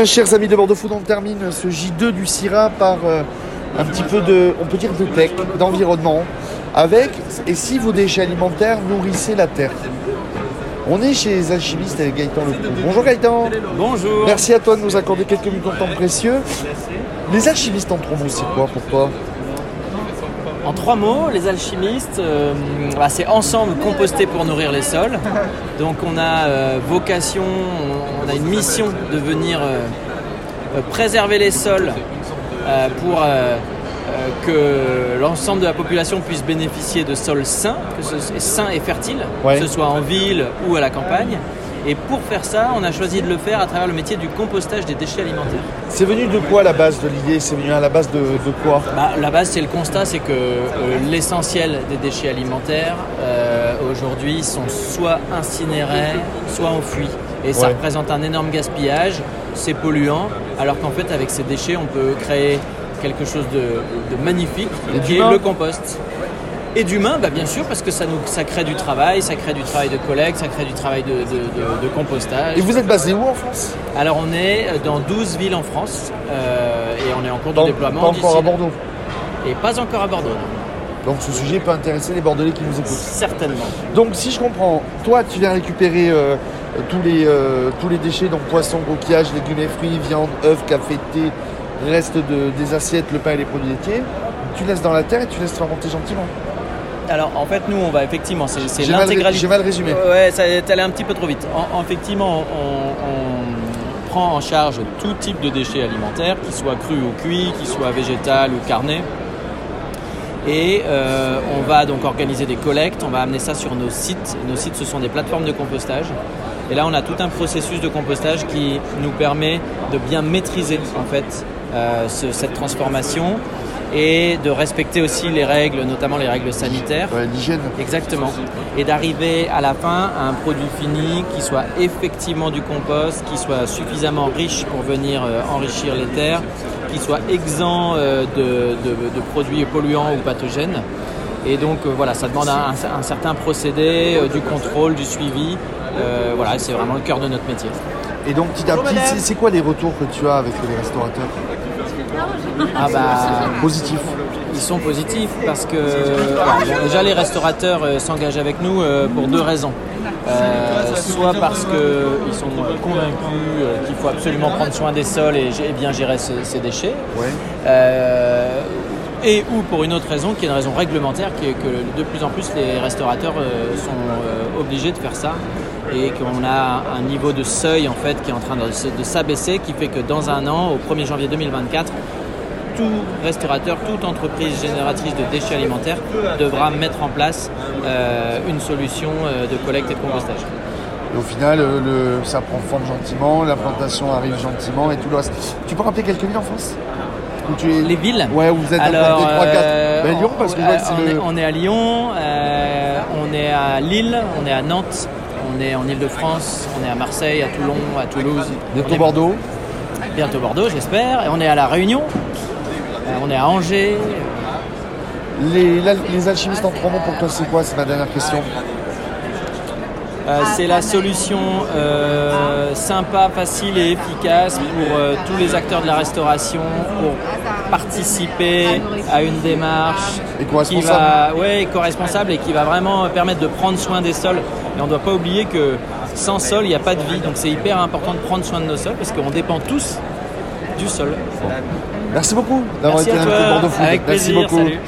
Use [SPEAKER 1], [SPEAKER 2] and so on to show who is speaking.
[SPEAKER 1] bien, chers amis de Bordeaux Food, on termine ce J2 du CIRA par euh, un petit peu de, on peut dire, de tech, d'environnement, avec et si vos déchets alimentaires nourrissaient la terre. On est chez les alchimistes avec Gaëtan Leproux. Bonjour Gaëtan.
[SPEAKER 2] Bonjour.
[SPEAKER 1] Merci à toi de nous accorder quelques minutes de temps précieux. Les alchimistes en mots, c'est quoi pour toi?
[SPEAKER 2] En trois mots, les alchimistes, euh, bah, c'est ensemble composter pour nourrir les sols. Donc on a euh, vocation, on, on a une mission de venir euh, préserver les sols pour que l'ensemble de la population puisse bénéficier de sols sains, que ce soit sains et fertiles,
[SPEAKER 1] Ouais.
[SPEAKER 2] que ce soit en ville ou à la campagne. Et pour faire ça, on a choisi de le faire à travers le métier du compostage des déchets alimentaires.
[SPEAKER 1] C'est venu de quoi la base de l'idée? C'est venu à la base de, de quoi?
[SPEAKER 2] Bah, la base, c'est le constat, c'est que euh, l'essentiel des déchets alimentaires euh, aujourd'hui sont soit incinérés, soit enfouis. Et ça
[SPEAKER 1] Ouais.
[SPEAKER 2] représente un énorme gaspillage, c'est polluant, alors qu'en fait, avec ces déchets, on peut créer quelque chose de, de magnifique,
[SPEAKER 1] Et
[SPEAKER 2] qui est le compost. Et d'humain, bah, bien sûr, parce que ça, nous, ça crée du travail, ça crée du travail de collecte, ça crée du travail de, de- de- de compostage.
[SPEAKER 1] Et vous êtes basé où en France?
[SPEAKER 2] Alors, on est dans 12 villes en France euh, et on est en cours de
[SPEAKER 1] Pas,
[SPEAKER 2] déploiement
[SPEAKER 1] pas encore à Bordeaux?
[SPEAKER 2] Et pas encore à Bordeaux.
[SPEAKER 1] Donc ce sujet peut intéresser les Bordelais qui nous écoutent.
[SPEAKER 2] Certainement.
[SPEAKER 1] Donc si je comprends, toi tu viens récupérer euh, tous, les, euh, tous les déchets, donc poissons, coquillages, légumes et fruits, viande, œufs, café, thé, reste de, des assiettes, le pain et les produits laitiers. Tu laisses dans la terre et tu laisses fermenter gentiment.
[SPEAKER 2] Alors en fait nous on va effectivement c'est l'intégralité.
[SPEAKER 1] j'ai mal résumé.
[SPEAKER 2] Ouais ça est allé un petit peu trop vite. En, en- effectivement on, on prend en charge tout type de déchets alimentaires, qu'ils soient crus ou cuits, qu'ils soient végétal ou carnés. Et euh, on va donc organiser des collectes, on va amener ça sur nos sites. Nos sites, ce sont des plateformes de compostage. Et là, on a tout un processus de compostage qui nous permet de bien maîtriser en fait euh, ce- cette transformation et de respecter aussi les règles, notamment les règles sanitaires.
[SPEAKER 1] Ouais, L'hygiène.
[SPEAKER 2] Exactement. Et d'arriver à la fin à un produit fini qui soit effectivement du compost, qui soit suffisamment riche pour venir euh, enrichir les terres, qui soit exempt euh, de, de- de produits polluants ou pathogènes. Et donc euh, voilà, ça demande un, un certain procédé, euh, du contrôle, du suivi. Euh, voilà, c'est vraiment le cœur de notre métier.
[SPEAKER 1] Et donc petit à petit, c'est, c'est quoi les retours que tu as avec les restaurateurs?
[SPEAKER 2] Ah bah,
[SPEAKER 1] Positifs.
[SPEAKER 2] Ils sont positifs parce que bon, bon, déjà les restaurateurs euh, s'engagent avec nous euh, pour deux raisons. Euh, soit parce qu'ils sont convaincus qu'il faut absolument prendre soin des sols et, bien gérer ces, ces déchets,
[SPEAKER 1] Ouais.
[SPEAKER 2] Et ou pour une autre raison qui est une raison réglementaire, qui est que de plus en plus les restaurateurs sont obligés de faire ça et qu'on a un niveau de seuil en fait qui est en train de s'abaisser, qui fait que dans un an, au 1er janvier 2024, tout restaurateur, toute entreprise génératrice de déchets alimentaires devra mettre en place euh, une solution euh, de collecte et de compostage.
[SPEAKER 1] Et au final, euh, le, ça prend forme gentiment, l'implantation arrive gentiment et tout le reste. Tu peux rappeler quelques villes en France? Es...
[SPEAKER 2] Les villes?
[SPEAKER 1] Ouais, où vous êtes
[SPEAKER 2] Alors,
[SPEAKER 1] implanté 3, 4.
[SPEAKER 2] euh,
[SPEAKER 1] Ben, Lyon, parce que je vois que
[SPEAKER 2] on, est,
[SPEAKER 1] le...
[SPEAKER 2] on est à Lyon, euh, on est à Lille, on est à Nantes, on est en Ile-de-France, on est à Marseille, à Toulon, à Toulouse.
[SPEAKER 1] Bientôt
[SPEAKER 2] est-
[SPEAKER 1] Bordeaux.
[SPEAKER 2] Bientôt Bordeaux, j'espère. Et on est à La Réunion, on est à Angers.
[SPEAKER 1] Les, la- les alchimistes en trois mots, pour toi, c'est quoi C'est ma dernière question.
[SPEAKER 2] Euh, c'est la solution euh, sympa, facile et efficace pour euh, tous les acteurs de la restauration pour participer à une démarche qui va, ouais, éco-responsable et qui va vraiment permettre de prendre soin des sols. Et on ne doit pas oublier que sans sol, il n'y a pas de vie. Donc c'est hyper important de prendre soin de nos sols parce qu'on dépend tous du sol.
[SPEAKER 1] Merci beaucoup d'avoir été
[SPEAKER 2] à
[SPEAKER 1] Bordeaux Food.
[SPEAKER 2] avec
[SPEAKER 1] Merci
[SPEAKER 2] plaisir,
[SPEAKER 1] beaucoup.
[SPEAKER 2] salut.